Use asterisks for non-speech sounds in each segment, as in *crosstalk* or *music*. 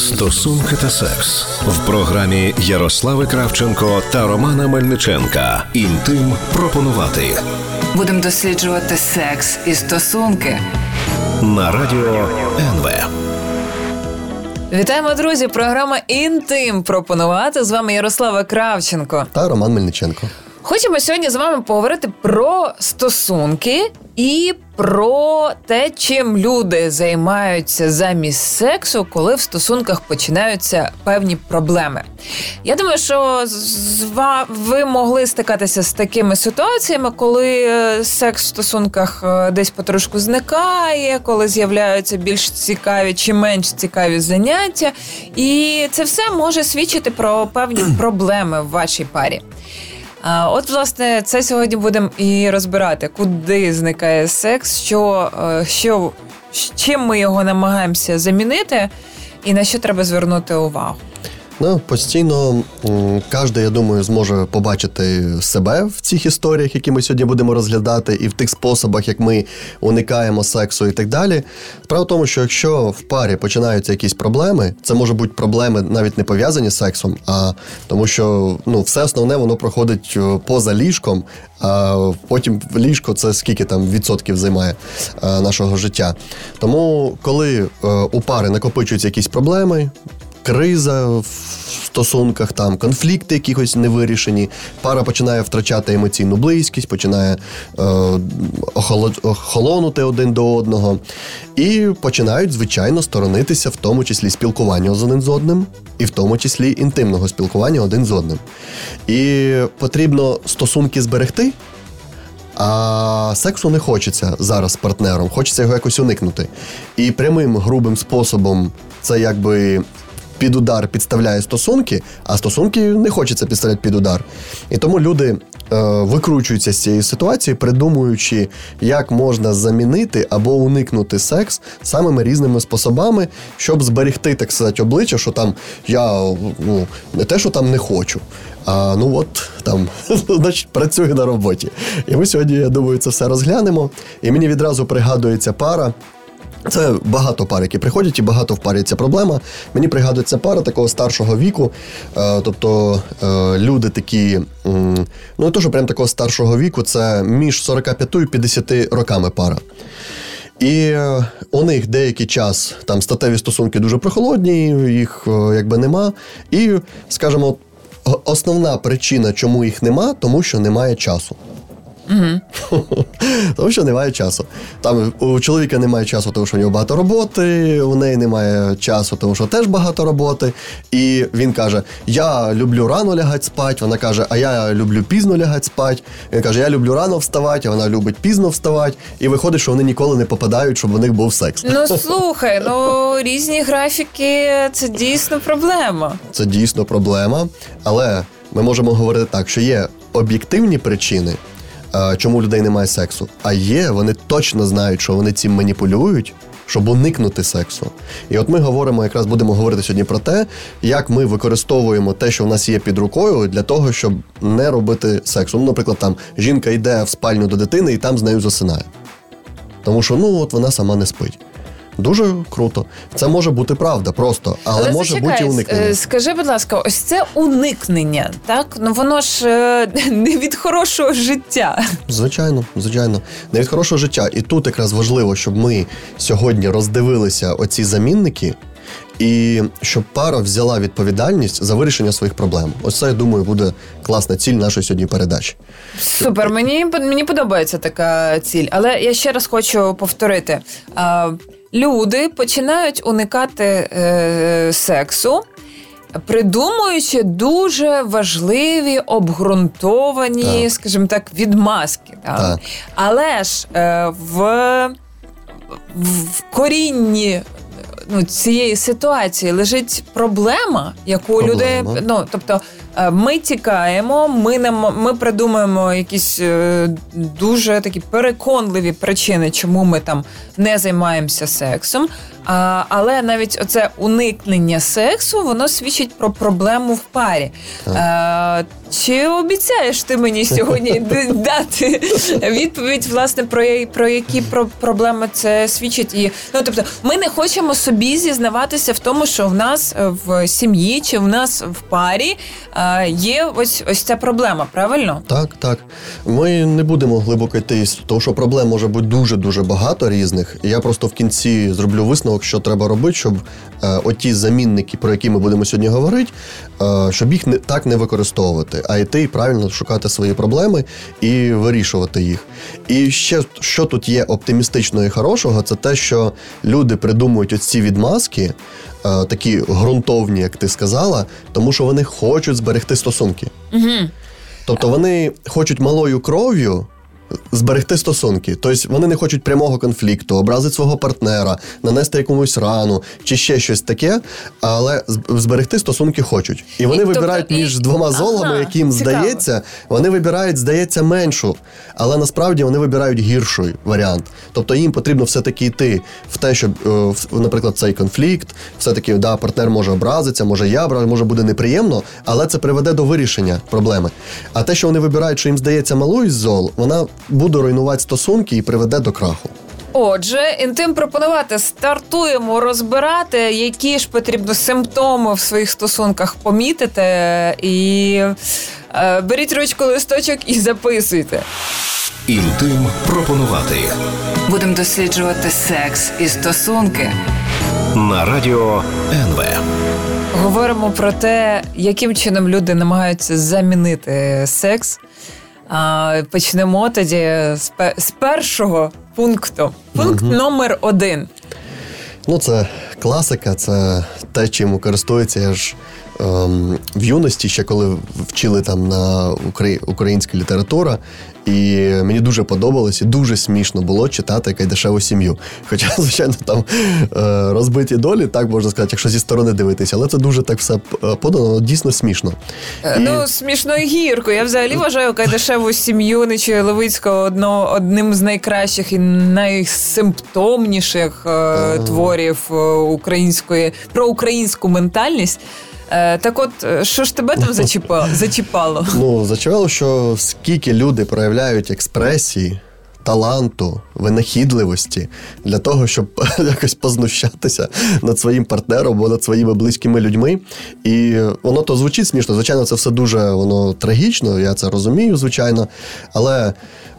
Стосунки та секс в програмі Ярослави Кравченко та Романа Мельниченка. Інтим пропонувати Будемо досліджувати секс і стосунки. на радіо НВ. Вітаємо, друзі! Програма Інтим пропонувати з вами Ярослава Кравченко. Та Роман Мельниченко. Хочемо сьогодні з вами поговорити про стосунки і про те, чим люди займаються замість сексу, коли в стосунках починаються певні проблеми. Я думаю, що з ва- ви могли стикатися з такими ситуаціями, коли е, секс в стосунках е, десь потрошку зникає, коли з'являються більш цікаві чи менш цікаві заняття, і це все може свідчити про певні *clears throat* проблеми в вашій парі. От, власне, це сьогодні будемо і розбирати, куди зникає секс, що, е, що чим ми його намагаємося замінити, і на що треба звернути увагу. Ну, постійно кожен, я думаю, зможе побачити себе в цих історіях, які ми сьогодні будемо розглядати, і в тих способах, як ми уникаємо сексу і так далі. Справа в тому, що якщо в парі починаються якісь проблеми, це можуть бути проблеми навіть не пов'язані з сексом, а тому, що ну, все основне воно проходить е, поза ліжком, а потім ліжко це скільки там відсотків займає е, нашого життя. Тому, коли е, у пари накопичуються якісь проблеми, криза в стосунках, там конфлікти якихось невирішені. Пара починає втрачати емоційну близькість, починає е, охолонути один до одного. І починають, звичайно, сторонитися, в тому числі спілкування з один з одним, і в тому числі інтимного спілкування один з одним. І потрібно стосунки зберегти. А сексу не хочеться зараз з партнером, хочеться його якось уникнути. І прямим грубим способом це якби під удар підставляє стосунки, а стосунки не хочеться підставляти під удар. І тому люди е, викручуються з цієї ситуації, придумуючи, як можна замінити або уникнути секс самими різними способами, щоб зберегти, так сказати, обличчя, що там я ну, не те, що там не хочу. А ну от там, *laughs* значить, працює на роботі. І ми сьогодні, я думаю, це все розглянемо. І мені відразу пригадується пара. Це багато пар, які приходять, і багато в парі ця проблема. Мені пригадується пара такого старшого віку. Е, тобто е, люди такі, ну не то, що прям такого старшого віку, це між 45 і 50 роками пара. І е, у них деякий час там статеві стосунки дуже прохолодні, їх якби нема. І, скажімо, основна причина, чому їх нема, тому що немає часу. *laughs* Тому що немає часу. Там у чоловіка немає часу, тому що у нього багато роботи, у неї немає часу, тому що теж багато роботи. І він каже: Я люблю рано лягати спати. Вона каже, а я люблю пізно лягати спати. Він каже, я люблю рано вставати, а вона любить пізно вставати. І виходить, що вони ніколи не попадають, щоб у них був секс. Ну слухай, ну різні графіки це дійсно проблема. Це дійсно проблема. Але ми можемо говорити так, що є об'єктивні причини, чому у людей немає сексу. А є, вони точно знають, що вони цим маніпулюють. Щоб уникнути сексу. І от ми говоримо, якраз будемо говорити сьогодні про те, як ми використовуємо те, що в нас є під рукою, для того, щоб не робити сексу. Ну, наприклад, там жінка йде в спальню до дитини і там з нею засинає. Тому що ну от вона сама не спить. Дуже круто. Це може бути правда, просто, але, може зачекай, бути уникнення. е, Скажи, будь ласка, ось це уникнення, так? Ну воно ж е, *laughs* не від хорошого життя. Звичайно, звичайно, не від хорошого життя. І тут якраз важливо, щоб ми сьогодні роздивилися оці замінники, і щоб пара взяла відповідальність за вирішення своїх проблем. Ось це, я думаю, буде класна ціль нашої сьогодні передачі. Супер, мені, мені подобається така ціль. Але я ще раз хочу повторити: люди починають уникати е, сексу. Придумуючи дуже важливі обґрунтовані, Так. скажімо так, відмазки. Так? Так. Але ж е, в, в корінні ну, цієї ситуації лежить проблема, яку Проблема. люди. Ну, тобто, ми тікаємо, ми, нам, ми придумаємо якісь е, дуже такі переконливі причини, чому ми там не займаємося сексом. А, але навіть оце уникнення сексу, воно свідчить про проблему в парі. А, чи обіцяєш ти мені сьогодні *laughs* дати відповідь, власне, про, про які про проблеми це свідчить? І ну тобто, ми не хочемо собі зізнаватися в тому, що в нас е, в сім'ї чи в нас в парі а, є ось ось ця проблема, правильно? Так, так. Ми не будемо глибоко йти, тому що проблем може бути дуже дуже багато різних. Я просто в кінці зроблю висновок, що треба робити, щоб е, оті замінники, про які ми будемо сьогодні говорити, е, щоб їх не так не використовувати, а йти і правильно шукати свої проблеми і вирішувати їх. І ще що тут є оптимістичного і хорошого, це те, що люди придумують оці відмазки. е, Такі ґрунтовні, як ти сказала, тому що вони хочуть зберегти стосунки. Тобто вони хочуть малою кров'ю зберегти стосунки. Тобто вони не хочуть прямого конфлікту, образити свого партнера, нанести якомусь рану чи ще щось таке, але зберегти стосунки хочуть. І вони І, тобто, вибирають і- між двома золами, Ага, яким цікаво. здається, вони вибирають, здається, меншу, але насправді вони вибирають гірший варіант. Тобто їм потрібно все-таки йти в те, щоб, е, наприклад, цей конфлікт, все-таки да, партнер може образитися, може я може буде неприємно, але це приведе до вирішення проблеми. А те, що вони вибирають, що їм здається малою із зол, вона буде руйнувати стосунки і приведе до краху. Отже, інтим пропонувати стартуємо розбирати, які ж потрібно симптоми в своїх стосунках помітити, і е, беріть ручку листочок і записуйте. Інтим пропонувати Будемо досліджувати секс і стосунки. на радіо НВ. Говоримо про те, яким чином люди намагаються замінити секс. А, почнемо тоді з, з першого пункту. Пункт номер один. Ну, це класика, це те, чим користується. Я ж ем, в юності, ще коли вчили там на украї- українська література, і мені дуже подобалось і дуже смішно було читати Кайдашеву сім'ю. Хоча, *laughs* звичайно, там е, розбиті долі, так можна сказати, якщо зі сторони дивитися, але це дуже так все е, подано, дійсно смішно. Е, І- Ну, смішно і гірко. Я взагалі вважаю Кайдашеву сім'ю Нечуя Левицького одно, одним з найкращих і найсимптомніших е, творів української про українську ментальність. Е, так от, е, що ж тебе там зачіпало? *laughs* зачіпало? Ну, зачувало, що скільки люди проявляють експресії, таланту, винахідливості для того, щоб *laughs* якось познущатися над своїм партнером або над своїми близькими людьми. І воно то звучить смішно. Звичайно, це все дуже воно трагічно, я це розумію, звичайно. Але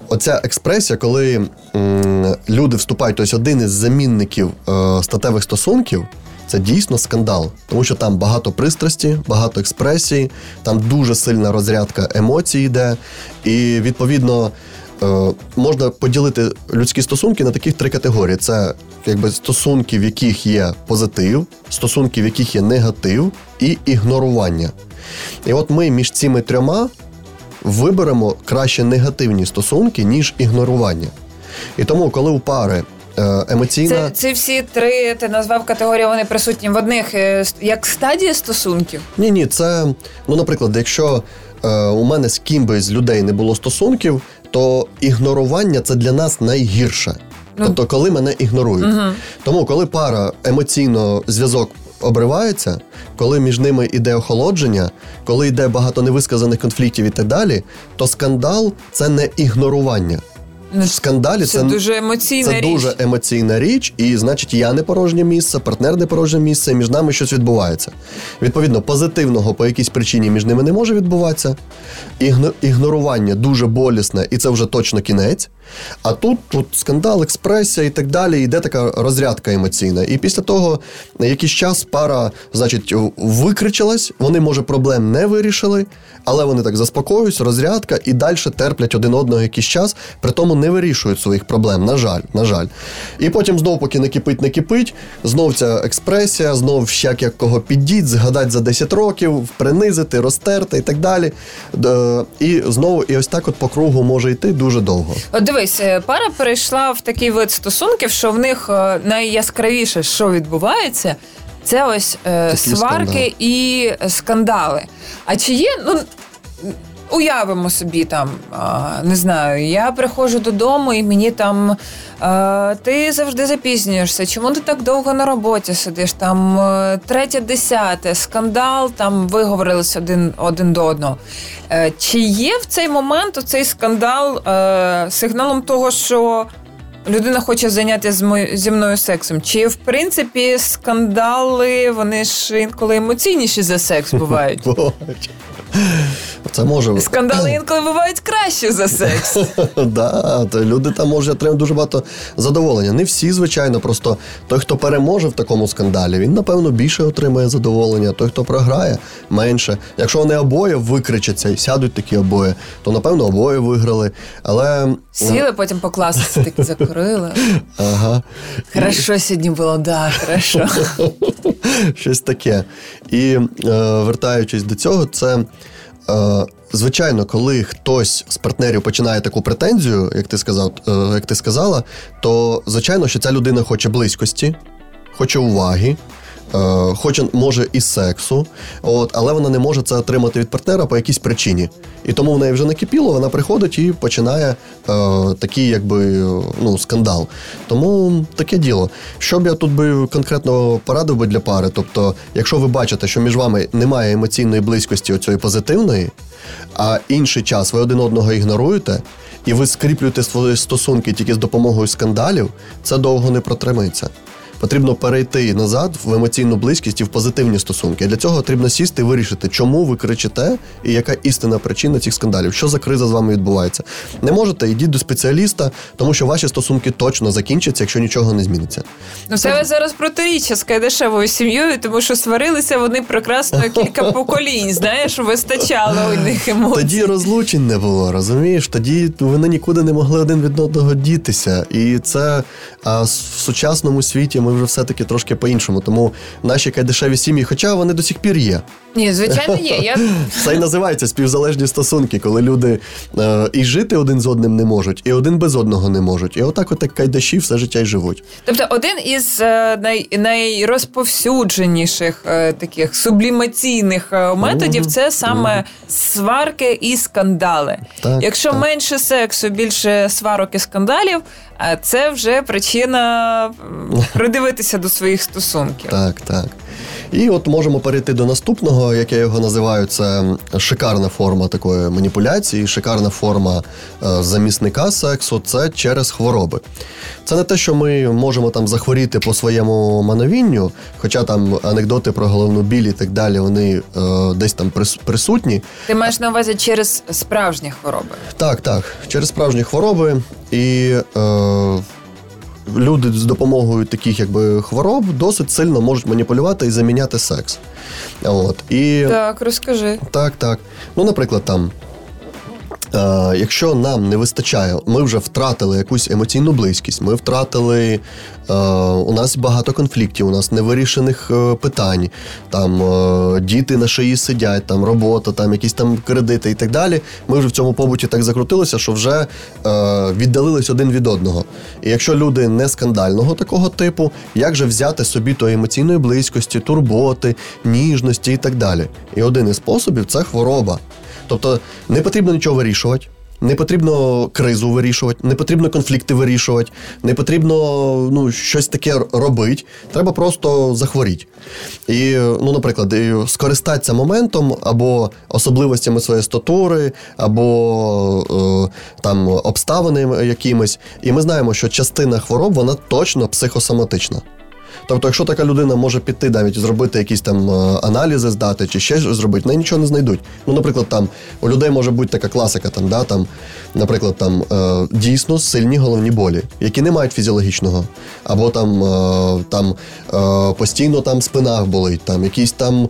оця експресія, коли м, люди вступають, тобто один із замінників е, статевих стосунків. Це дійсно скандал, тому що там багато пристрасті, багато експресії, там дуже сильна розрядка емоцій йде, і відповідно е, можна поділити людські стосунки на таких три категорії: це якби стосунки, в яких є позитив, стосунки, в яких є негатив, і ігнорування. І от ми між цими трьома виберемо краще негативні стосунки, ніж ігнорування. І тому, коли у пари емоційна. Це, ці всі три ти назвав категорії, вони присутні в одних е, як стадія стосунків. Ні, ні, це, ну, наприклад, якщо е, у мене з ким би з людей не було стосунків, то ігнорування це для нас найгірше. Ну. Тобто, коли мене ігнорують. Тому, коли пара емоційно зв'язок обривається, коли між ними йде охолодження, коли йде багато невисказаних конфліктів і так далі, то скандал це не ігнорування. В скандалі Це це, дуже емоційна це річ. дуже емоційна річ, і значить, я не порожнє місце, партнер не порожнє місце, і між нами щось відбувається. Відповідно, позитивного по якійсь причині між ними не може відбуватися. Ігно- ігнорування дуже болісне, і це вже точно кінець. А тут, тут скандал, експресія і так далі, йде така розрядка емоційна. І після того на якийсь час пара, значить, викричалась, вони, може, проблем не вирішили, але вони так заспокоюються, розрядка і далі терплять один одного якийсь час, при тому не вирішують своїх проблем. На жаль, на жаль. І потім знов, поки не кипить, не кипить, знов ця експресія, знов як кого піддіть, згадать за 10 років, принизити, розтерти і так далі. І знову, і ось так от по кругу може йти дуже довго. От дивись, е, пара перейшла в такий вид стосунків, що в них е, найяскравіше, що відбувається, це ось е, сварки скандали. і скандали. А чи є, ну. Уявимо собі там, не знаю, я приходжу додому і мені там ти завжди запізнюєшся. Чому ти так довго на роботі сидиш? Там е, третє, десяте, скандал, там виговорились один, один до одного. Е, Чи є в цей момент цей скандал е, сигналом того, що людина хоче зайнятися з мою- зі мною сексом? Чи в принципі скандали вони ж інколи емоційніші за секс *laughs* бувають? Це може Скандали інколи бувають краще за секс. *laughs* да, люди там можуть отримати дуже багато задоволення. Не всі, звичайно, просто той, хто переможе в такому скандалі, він напевно більше отримає задоволення. Той, хто програє, менше. Якщо вони обоє викричаться і сядуть такі обоє, то напевно обоє виграли. Але Сіли, потім по класиці таки закурили. *laughs* ага. Хорошо сьогодні було, да, хорошо. *laughs* *laughs* Щось таке. І е, вертаючись до цього, це. Е, Звичайно, коли хтось з партнерів починає таку претензію, як ти сказав, е, як ти сказала, то звичайно, що ця людина хоче близькості, хоче уваги, хоче, може, і сексу, от, але вона не може це отримати від партнера по якійсь причині. І тому в неї вже накипіло, вона приходить і починає е, такий, якби ну, скандал. Тому таке діло. Що б я тут би конкретно порадив би для пари? Тобто, якщо ви бачите, що між вами немає емоційної близькості оцієї позитивної, а інший час ви один одного ігноруєте, і ви скріплюєте свої стосунки тільки з допомогою скандалів, це довго не протримається. Потрібно перейти назад в емоційну близькість і в позитивні стосунки. Для цього потрібно сісти і вирішити, чому ви кричите і яка істинна причина цих скандалів, що за криза з вами відбувається. Не можете, йдіть до спеціаліста, тому що ваші стосунки точно закінчаться, якщо нічого не зміниться. Ну, це ви зараз протиріччя з кайдашевою сім'єю, тому що сварилися вони прекрасно кілька *laughs* поколінь. Знаєш, вистачало у них емоцій. Тоді розлучень не було, розумієш? Тоді вони нікуди не могли один від одного дітися. І це а, в сучасному світі ми вже все-таки трошки по-іншому. Тому наші кайдешеві сім'ї, хоча вони до сих пір є. Ні, звичайно, є. Я *laughs* Це і називається співзалежні стосунки, коли люди е, і жити один з одним не можуть, і один без одного не можуть. І отак, от як кайдаші, все життя й живуть. Тобто, один із е, най, найрозповсюдженіших е, таких сублімаційних методів це саме сварки і скандали. Так, Якщо так. менше сексу, більше сварок і скандалів, це вже причина придивитися до своїх стосунків. Так, так. І от можемо перейти до наступного, як я його називаю, це шикарна форма такої маніпуляції, шикарна форма е, замісника сексу це через хвороби. Це не те, що ми можемо там захворіти по своєму мановінню, хоча там анекдоти про головну біль і так далі, вони е, десь там прис- присутні. Ти маєш на увазі через справжні хвороби. Так, так, через справжні хвороби і. Е, Люди з допомогою таких якби хвороб досить сильно можуть маніпулювати і заміняти секс. От. І Так, розкажи. так, так. Ну, наприклад, там. Е, якщо нам не вистачає, ми вже втратили якусь емоційну близькість, ми втратили. Е, у нас багато конфліктів, у нас невирішених е, питань, там е, діти на шиї сидять, там робота, там якісь там кредити і так далі. Ми вже в цьому побуті так закрутилися, що вже е, віддалились один від одного. І якщо люди не скандального такого типу, як же взяти собі тої емоційної близькості, турботи, ніжності і так далі? І один із способів це хвороба. Тобто не потрібно нічого вирішувати. Не потрібно кризу вирішувати, не потрібно конфлікти вирішувати, не потрібно ну, щось таке робити. Треба просто захворіти. І, ну, наприклад, скористатися моментом або особливостями своєї статури, або е, там обставини якимись. І ми знаємо, що частина хвороб вона точно психосоматична. Тобто, якщо така людина може піти навіть зробити якісь там е, аналізи, здати чи ще зробити, неї нічого не знайдуть. Ну, наприклад, там у людей може бути така класика, там, да, там, наприклад, там е, дійсно сильні головні болі, які не мають фізіологічного, або там, е, там постійно там спина болить, там якісь там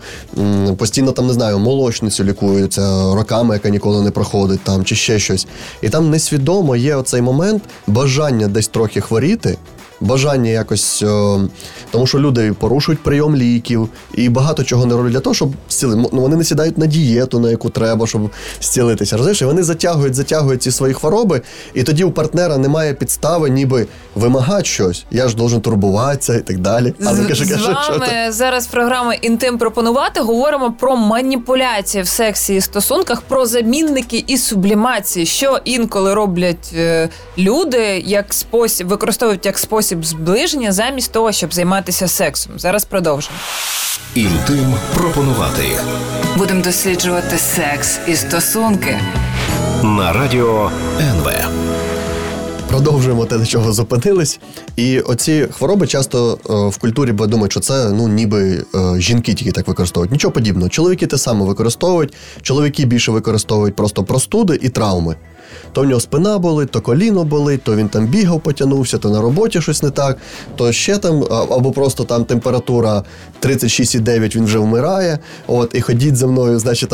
постійно там не знаю, молочницю лікуються роками, яка ніколи не проходить, там чи ще щось. І там несвідомо є оцей момент бажання десь трохи хворіти бажання якось, о, тому що люди порушують прийом ліків і багато чого не роблять для того, щоб зцілити. Ну, вони не сідають на дієту, на яку треба, щоб зцілитися. Розумієш? І вони затягують, затягують ці свої хвороби, і тоді у партнера немає підстави, ніби вимагати щось. Я ж должен турбуватися і так далі. А ну, з кажи, що ти? зараз програма Інтим пропонувати. Говоримо про маніпуляції в сексі і стосунках, про замінники і сублімації, що інколи роблять е, люди, як спосіб використовують як спосіб зближення, замість того, щоб займатися сексом. Зараз продовжимо. Інтим пропонувати Будемо досліджувати секс і стосунки. на радіо НВ. Продовжуємо те, до чого зупинились. І оці хвороби часто е, в культурі бо думають, що це ну ніби е, жінки тільки так використовують. Нічого подібного. Чоловіки те саме використовують. Чоловіки більше використовують просто простуди і травми. То в нього спина болить, то коліно болить, то він там бігав, потягнувся, то на роботі щось не так, то ще там, або просто там температура 36,9, він вже вмирає. От, і ходіть за мною, значить,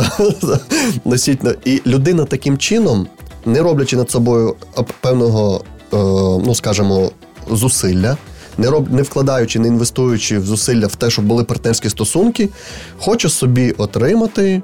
*laughs* носіть. І людина таким чином, не роблячи над собою певного, е, ну скажімо, зусилля. Не роб, не вкладаючи, не інвестуючи в зусилля в те, щоб були партнерські стосунки, хоче собі отримати,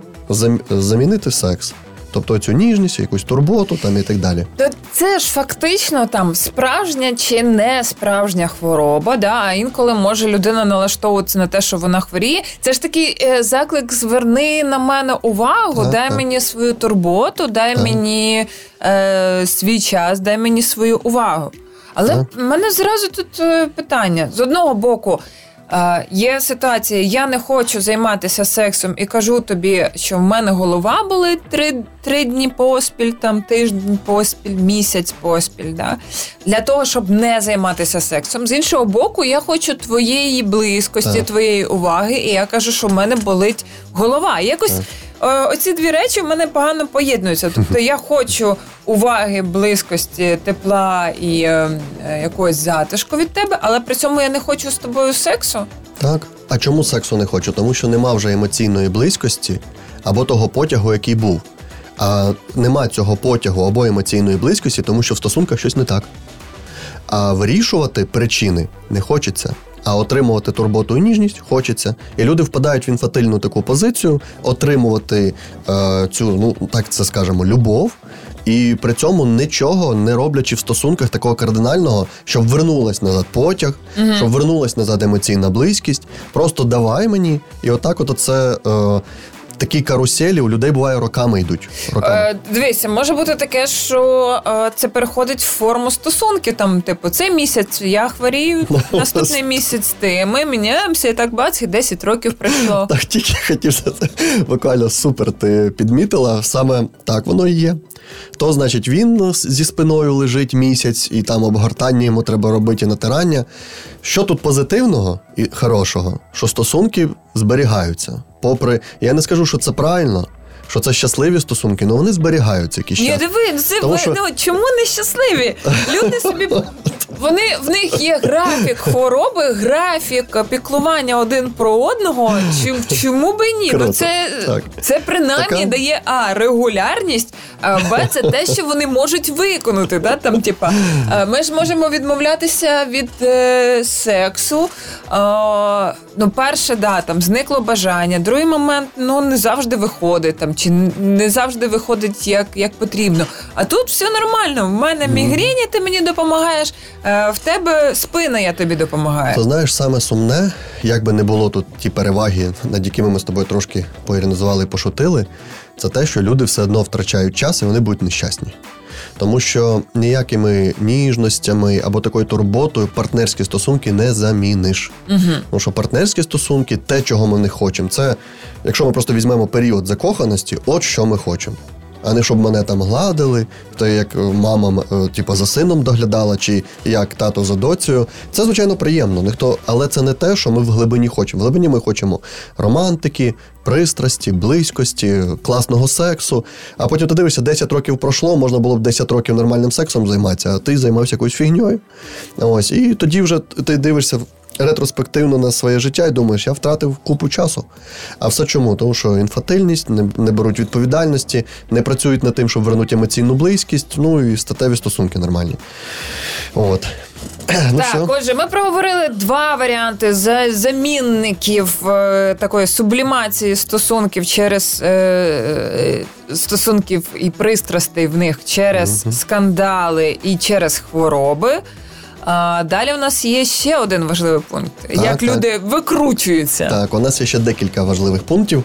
замінити секс. Тобто цю ніжність, якусь турботу там і так далі. То це ж фактично там справжня чи не справжня хвороба. Да? А інколи може людина налаштовуватися на те, що вона хворіє. Це ж такий е, заклик: зверни на мене увагу, Так, дай так. мені свою турботу, дай Так. мені е, свій час, дай мені свою увагу. Але Так. в мене зразу тут е, питання: з одного боку. Е, Є ситуація, я не хочу займатися сексом і кажу тобі, що в мене голова болить три, три дні поспіль, там тиждень поспіль, місяць поспіль. Да? Для того, щоб не займатися сексом. З іншого боку, я хочу твоєї близькості, Так. твоєї уваги, і я кажу, що в мене болить голова. Якось е, оці дві речі в мене погано поєднуються. Тобто я хочу уваги, близькості, тепла і е, е, якогось затишку від тебе, але при цьому я не хочу з тобою сексу. Так. А чому сексу не хочу? Тому що нема вже емоційної близькості або того потягу, який був. А нема цього потягу або емоційної близькості, тому що в стосунках щось не так. А вирішувати причини не хочеться. А отримувати турботу і ніжність хочеться. І люди впадають в інфатильну таку позицію, отримувати е, цю, ну так це скажемо, любов, і при цьому нічого не роблячи в стосунках такого кардинального, щоб вернулась назад потяг, щоб вернулась назад емоційна близькість. Просто давай мені. І отак, от це е, такі каруселі у людей буває роками йдуть. Роками. Е, дивися, може бути таке, що е, це переходить в форму стосунків. Там, типу, цей місяць я хворію, наступний місяць ти. Ми міняємося, і так бац, і 10 років пройшло. *laughs* Так, тільки хотів буквально супер ти підмітила. Саме так воно і є. То, значить, він зі спиною лежить місяць, і там обгортання йому треба робити натирання. Що тут позитивного і хорошого? Що стосунки зберігаються. Попри, я не скажу, що це правильно, що це щасливі стосунки, але вони зберігаються якийсь Ні, диви, ну це Тому ви, що- ну, чому не щасливі? Люди собі вони в них є графік хвороби, графік піклування один про одного. Чому, чому би ні? Круто. Ну це, Так. це принаймні Така- дає а регулярність, а б це те, що вони можуть виконати. Да? Там, типа, ми ж можемо відмовлятися від е, сексу. А, ну, перше, да, там зникло бажання. Другий момент, ну не завжди виходить там, чи не завжди виходить як, як потрібно. А тут все нормально. В мене мігрені, ти мені допомагаєш, е, в тебе спина, я тобі допомагаю. То знаєш, саме сумне, як би не було тут ті переваги, над якими ми з тобою трошки поіронізували і пошутили, це те, що люди все одно втрачають час і вони будуть нещасні. Тому що ніякими ніжностями або такою турботою партнерські стосунки не заміниш. Угу. Тому що партнерські стосунки, те, чого ми не хочемо, це якщо ми просто візьмемо період закоханості, от що ми хочемо. А не щоб мене там гладили, то як мама типу, за сином доглядала, чи як тато за доцею. Це звичайно приємно, ніхто, але це не те, що ми в глибині хочемо. В глибині ми хочемо романтики, пристрасті, близькості, класного сексу. А потім ти дивишся, 10 років пройшло, можна було б 10 років нормальним сексом займатися, а ти займався якоюсь фігньою. Ось, і тоді вже ти дивишся ретроспективно на своє життя і думаєш, я втратив купу часу. А все чому? Тому що інфатильність, не, не беруть відповідальності, не працюють над тим, щоб вернути емоційну близькість, ну і статеві стосунки нормальні. От. Ну, так, що? отже, ми проговорили два варіанти замінників е, такої сублімації стосунків через е, е, стосунків і пристрастей в них через скандали і через хвороби. А далі у нас є ще один важливий пункт: як так. люди викручуються. Так, у нас є ще декілька важливих пунктів,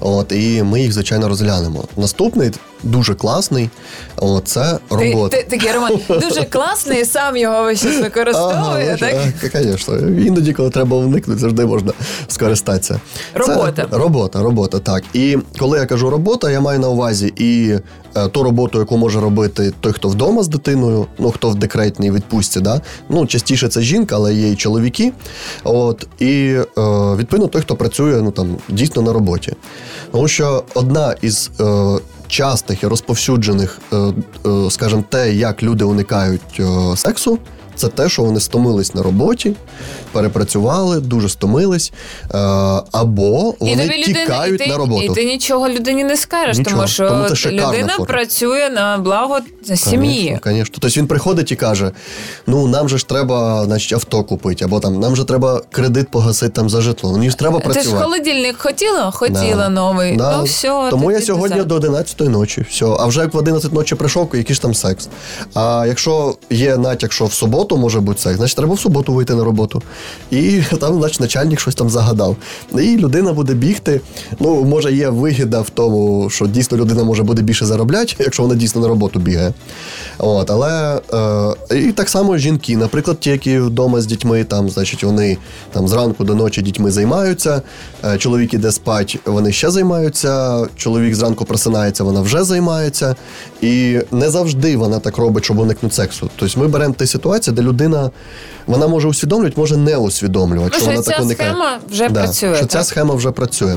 от, і ми їх, звичайно, розглянемо. Наступний дуже класний, от, це Ти, робота. ти, такий Роман *laughs* дуже класний, сам його час використовує. Ага, так? так, звісно. Іноді, коли треба уникнути, завжди можна скористатися. Робота. Це робота, робота, так. І коли я кажу робота, я маю на увазі і е, ту роботу, яку може робити той, хто вдома з дитиною, ну хто в декретній відпустці, да? ну частіше це жінка, але є і чоловіки. От, і е, відповідно той, хто працює ну, там, дійсно на роботі. Тому що одна із. Е, Частих і розповсюджених, е, е, скажімо, те, як люди уникають е, сексу, це те, що вони стомились на роботі, перепрацювали, дуже стомились, е, або вони людина- тікають і ти, на роботу. І ти нічого людині не скажеш, Нічого. тому що Тому це людина форма. працює на благо сім'ї. Звісно. Тобто він приходить і каже: ну нам же ж треба значить, авто купити, або там нам же треба кредит погасити там за житло. Ж треба Ти ж холодильник хотіла? Хотіла Да. новий. Да. Ну все. Тому я сьогодні до 11 ночі. Все. А вже як в 11 ночі прийшов, який ж там секс. А якщо є натяк, що в суботу може бути секс, значить треба в суботу вийти на роботу. І *laughs* там, значить, начальник щось там загадав. І людина буде бігти. Ну, може, є вигіда в тому, що дійсно людина може буде більше заробляти, *laughs* якщо вона дійсно на роботу бігає. От, але е, і так само жінки, наприклад, ті, які вдома з дітьми, там, значить, вони там зранку до ночі дітьми займаються. Е, чоловік іде спать, вони ще займаються. Чоловік зранку просинається, вона вже займається. І не завжди вона так робить, щоб уникнути сексу. Тобто ми беремо ті ситуації, де людина вона може усвідомлювати, може не усвідомлювати, Ну, що що вона ця так уникає. схема вже да, працює, Що так? ця схема вже працює.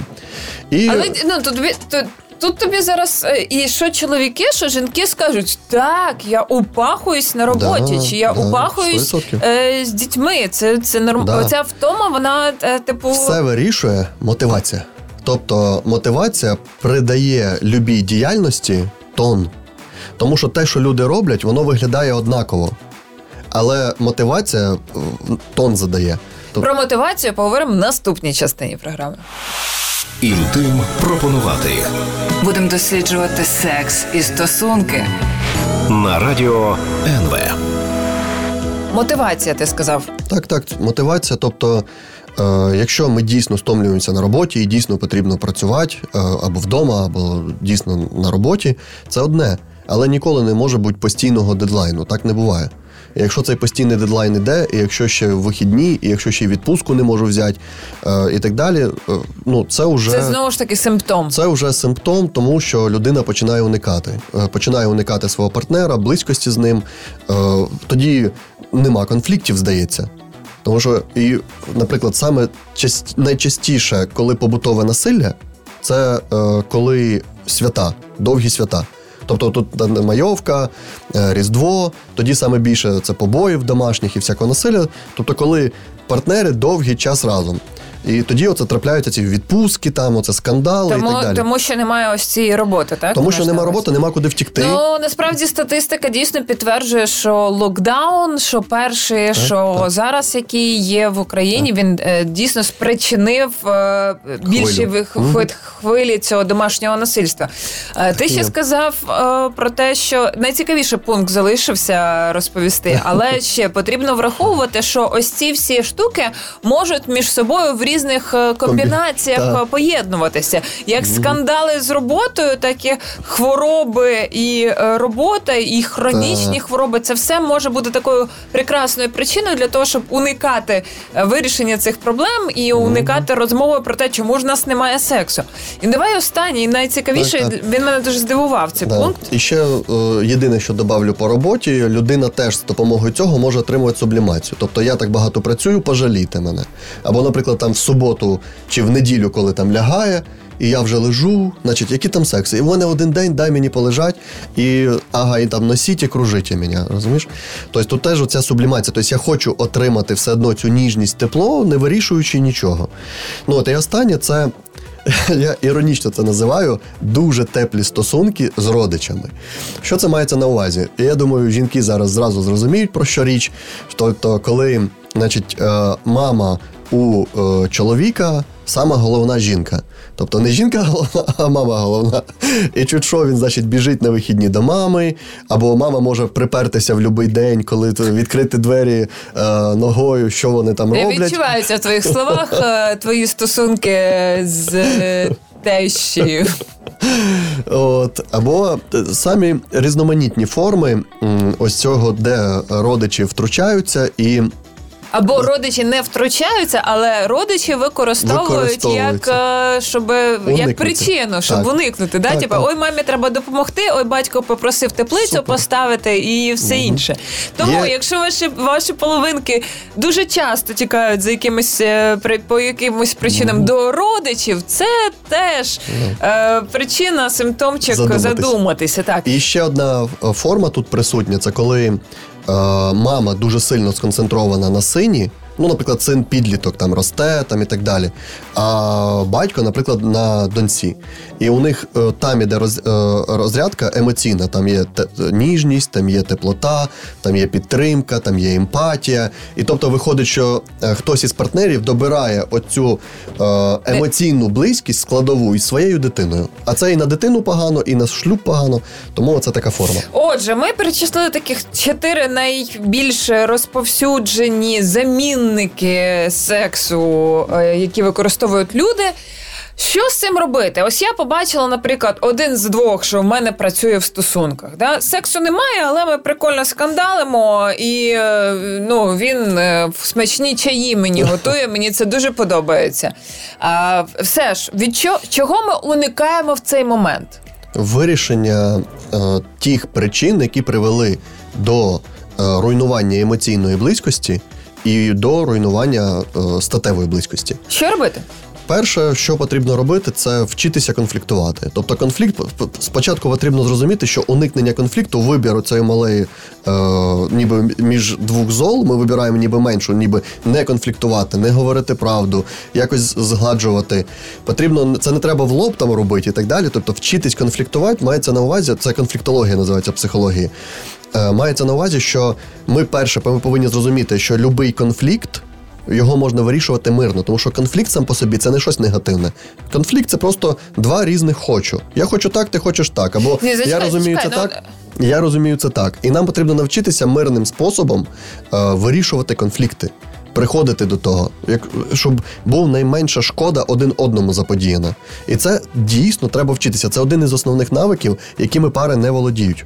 І Але ну тут тут. Тут тобі зараз е, і що чоловіки, що жінки скажуть, так, я упахуюсь на роботі, Да, чи я да, упахуюсь е, з дітьми. Це це норм... Да. Ця втома, вона е, типу Все вирішує мотивація. Тобто мотивація придає любій діяльності тон. Тому що те, що люди роблять, воно виглядає однаково. Але мотивація е, тон задає. Про мотивацію поговоримо в наступній частині програми. Інтим пропонувати Будемо досліджувати секс і стосунки. на радіо НВ. Мотивація, ти сказав. так, так, мотивація. Тобто, е, якщо ми дійсно стомлюємося на роботі і дійсно потрібно працювати е, або вдома, або дійсно на роботі, це одне. Але ніколи не може бути постійного дедлайну. Так не буває. І Якщо цей постійний дедлайн іде, і якщо ще вихідні, і якщо ще й відпустку не можу взяти, е, і так далі, е, ну це вже Це знову ж таки симптом. це вже симптом, тому що людина починає уникати. Е, Починає уникати свого партнера, близькості з ним. Е, Тоді нема конфліктів, здається. Тому що, і, наприклад, саме част- найчастіше, коли побутове насилля, це е, коли свята, довгі свята. Тобто тут майовка, е, Різдво, тоді саме більше це побоїв домашніх і всякого насилля. Тобто, коли партнери довгий час разом. І тоді оце трапляються ці відпустки, там оце скандали і Тому, так далі. тому що немає ось цієї роботи, так? Тому що на нема роботи, нема куди втікти. Ну насправді статистика дійсно підтверджує, що локдаун, що перший, що так. зараз, який є в Україні, він е, дійсно спричинив е, більші хвиль- хвилі цього домашнього насильства. Е, ти ще сказав про те, що найцікавіший пункт залишився розповісти, але *laughs* ще потрібно враховувати, що ось ці всі штуки можуть між собою в різних е, комбінаціях Так. е, поєднуватися. Як скандали з роботою, так і хвороби і е, робота, і хронічні Так. хвороби. Це все може бути такою прекрасною причиною для того, щоб уникати вирішення цих проблем і уникати розмови про те, чому ж нас немає сексу. І давай останній, найцікавіший, Так, так. він мене дуже здивував цей пункт. І ще єдине, що добавлю по роботі, людина теж з допомогою цього може отримувати сублімацію. Тобто я так багато працюю, пожалійте мене. Або, наприклад, там суботу чи в неділю, коли там лягає, і я вже лежу, значить, які там секси? І в мене один день дай мені полежать, і ага, і там носіть і кружіть мене, розумієш? Тобто тут теж оця сублімація. Тобто я хочу отримати все одно цю ніжність, тепло, не вирішуючи нічого. Ну от і останнє це. *laughs* Я іронічно це називаю дуже теплі стосунки з родичами. Що це мається на увазі? Я думаю, жінки зараз зразу зрозуміють про що річ. Тобто, коли значить, е, мама у е, чоловіка сама головна жінка. Тобто не жінка *laughs* головна, а мама головна. І чуть що він, значить, біжить на вихідні до мами, або мама може припертися в будь-який день, коли відкрити двері е, ногою, що вони там Не роблять. відчуваються в твоїх словах е, твої стосунки з е, тещею. От, або е, самі різноманітні форми ось цього, де родичі втручаються і Або родичі не втручаються, але родичі використовують як, е, щоб як причину, щоб Так. уникнути. Да? Так, Типа, так. ой, мамі треба допомогти, ой, батько попросив теплицю Супер. поставити і все інше. Тому, Є- якщо ваші ваші половинки дуже часто тікають за якимись е, по якимось причинам до родичів, це теж е, причина, симптомчик Задуматись. задуматися. Так. І ще одна форма тут присутня це коли мама дуже сильно сконцентрована на сині. Ну, наприклад, син підліток там росте там і так далі. А батько, наприклад, на доньці. І у них е, там іде роз, е, розрядка емоційна. Там є те, ніжність, там є теплота, там є підтримка, там є емпатія. І тобто виходить, що е, хтось із партнерів добирає оцю е, емоційну близькість складову із своєю дитиною. А це і на дитину погано, і на шлюб погано. Тому це така форма. Отже, ми перечислили таких чотири найбільш розповсюджені замінники сексу, е, які використовують люди. Що з цим робити? Ось я побачила, наприклад, один з двох, що в мене працює в стосунках. Да? Сексу немає, але ми прикольно скандалимо, і е, ну, він е, смачні чаї мені готує. Мені це дуже подобається. А, все ж, від чого, чого ми уникаємо в цей момент? Вирішення е, тих причин, які привели до е, руйнування емоційної близькості і до руйнування е, статевої близькості. Що робити? Перше, що потрібно робити, це вчитися конфліктувати. Тобто, конфлікт спочатку потрібно зрозуміти, що уникнення конфлікту, вибір цієї малої, е, ніби між двох зол, ми вибираємо ніби меншу, ніби не конфліктувати, не говорити правду, якось згладжувати. Потрібно це не треба в лоб там робити і так далі. Тобто, вчитись конфліктувати мається на увазі, це конфліктологія називається психології. Е, мається на увазі, що ми перше ми повинні зрозуміти, що будь-який конфлікт його можна вирішувати мирно, тому що конфлікт сам по собі це не щось негативне. Конфлікт це просто два різних хочу. Я хочу так, ти хочеш так. Або Ні, зачекай, я розумію зачекай, це ну, так. Я розумію це так. І нам потрібно навчитися мирним способом е, вирішувати конфлікти. Приходити до того, як щоб був найменша шкода один одному заподіяна. І це дійсно треба вчитися. Це один із основних навиків, якими пари не володіють.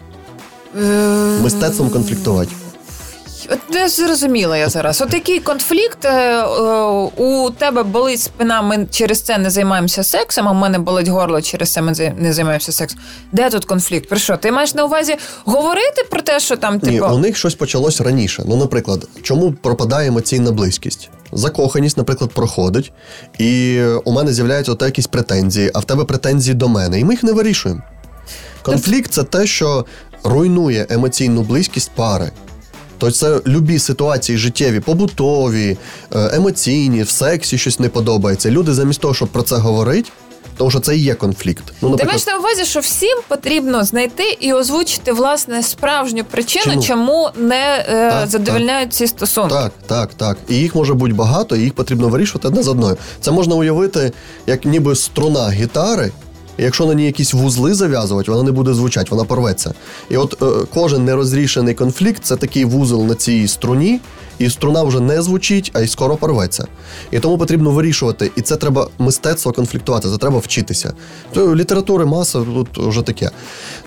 Мистецтвом конфліктувати. От не зрозуміла я зараз. От який конфлікт е, е, у тебе болить спина, ми через це не займаємося сексом, а в мене болить горло, через це ми не займаємося сексом. Де тут конфлікт? Про що? Ти маєш на увазі говорити про те, що там Ні, типу. у них щось почалось раніше. Ну, наприклад, чому пропадає емоційна близькість? Закоханість, наприклад, проходить, і у мене з'являються от якісь претензії, а в тебе претензії до мене, і ми їх не вирішуємо. Конфлікт це те, що руйнує емоційну близькість пари. Тобто це любі ситуації життєві, побутові, е, емоційні, в сексі щось не подобається. Люди замість того, щоб про це говорити, тому що це і є конфлікт. Ну, Ти наприклад, маєш на увазі, що всім потрібно знайти і озвучити власне справжню причину, Чому? чому не е, Так, задовольняють ці стосунки. Так, так, так. І їх може бути багато, і їх потрібно вирішувати одне з одною. Це можна уявити, як ніби струна гітари. Якщо на ній якісь вузли зав'язувати, вона не буде звучати, вона порветься. І от е, кожен нерозрішений конфлікт це такий вузол на цій струні, і струна вже не звучить, а й скоро порветься. І тому потрібно вирішувати. І це треба мистецтво конфліктувати, це треба вчитися. Літератури маса тут вже таке.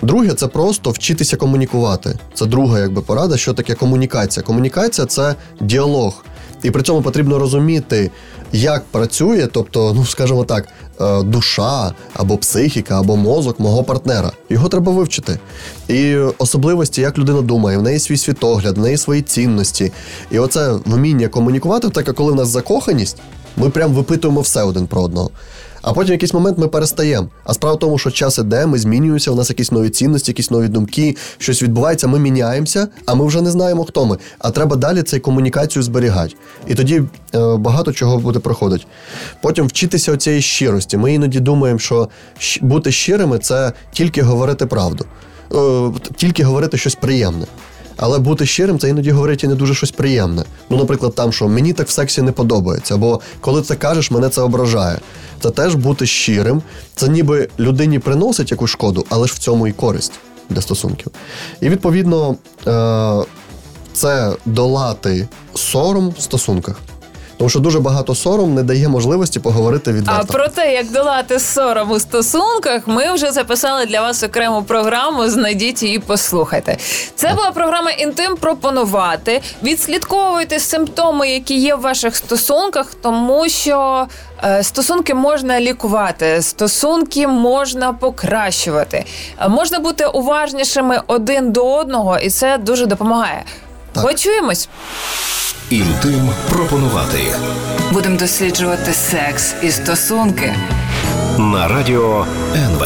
Друге, це просто вчитися комунікувати. Це друга якби порада, що таке комунікація. Комунікація це діалог. І при цьому потрібно розуміти, як працює, тобто, ну скажімо так, е, душа або психіка, або мозок мого партнера. Його треба вивчити. І особливості, як людина думає, в неї свій світогляд, в неї свої цінності. І оце вміння комунікувати, так як коли в нас закоханість. Ми прям випитуємо все один про одного. А потім в якийсь момент ми перестаємо. А справа в тому, що час іде, ми змінюємося, у нас якісь нові цінності, якісь нові думки, щось відбувається, ми міняємося, а ми вже не знаємо, хто ми. А треба далі цю комунікацію зберігати. І тоді е, багато чого буде проходити. Потім вчитися оцієї щирості. Ми іноді думаємо, що бути щирими це тільки говорити правду, е, тільки говорити щось приємне. Але бути щирим, це іноді говорить і не дуже щось приємне. Ну, наприклад, там, що мені так в сексі не подобається, або коли це кажеш, мене це ображає. Це теж бути щирим. Це ніби людині приносить якусь шкоду, але ж в цьому і користь для стосунків. І відповідно, е- це долати сором в стосунках. Тому що дуже багато сором не дає можливості поговорити А про те, як долати сором у стосунках, ми вже записали для вас окрему програму. Знайдіть її, послухайте. Це була програма Інтим пропонувати. Відслідковуйте симптоми, які є в ваших стосунках, тому що е, стосунки можна лікувати, стосунки можна покращувати. Е, Можна бути уважнішими один до одного, і це дуже допомагає. Так. Почуємось. Інтим пропонувати Будемо досліджувати секс і стосунки. на радіо НВ.